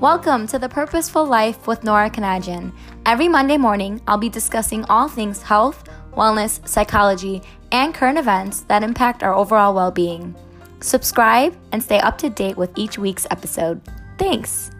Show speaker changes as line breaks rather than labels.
Welcome to the Purposeful Life with Nora Kanajan. Every Monday morning, I'll be discussing all things health, wellness, psychology, and current events that impact our overall well being. Subscribe and stay up to date with each week's episode. Thanks.